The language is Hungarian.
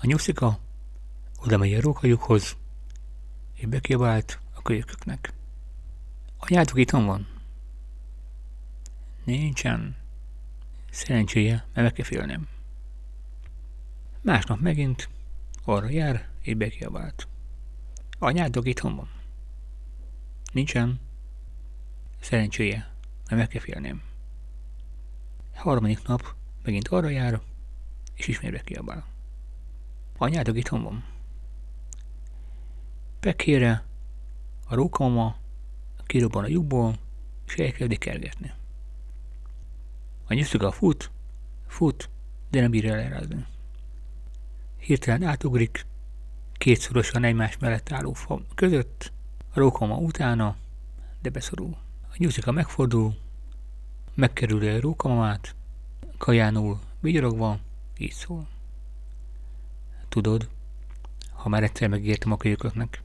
A nyuszika oda megy a rókajukhoz, és bekiabált a kölyököknek. Anyátok itthon van? Nincsen. Szerencséje, mert meg kell félnem. Másnap megint arra jár, és bekiabált. Anyátok itthon van? Nincsen. Szerencséje, mert meg kell félnem. Harmadik nap megint arra jár, és ismét bekiabál. Anyátok itthon van? Pekére a rókamama kirobban a lyukból, és elkezdi kergetni. A nyusziga fut, fut, de nem bírja elrázni. Hirtelen átugrik, kétszorosan egymás mellett álló fa között, a rókama utána, de beszorul. A nyuszika megfordul, megkerüli a rókamamát, kajánul, vigyorogva, így szól. Tudod, ha már egyszer megértem a kölyököknek,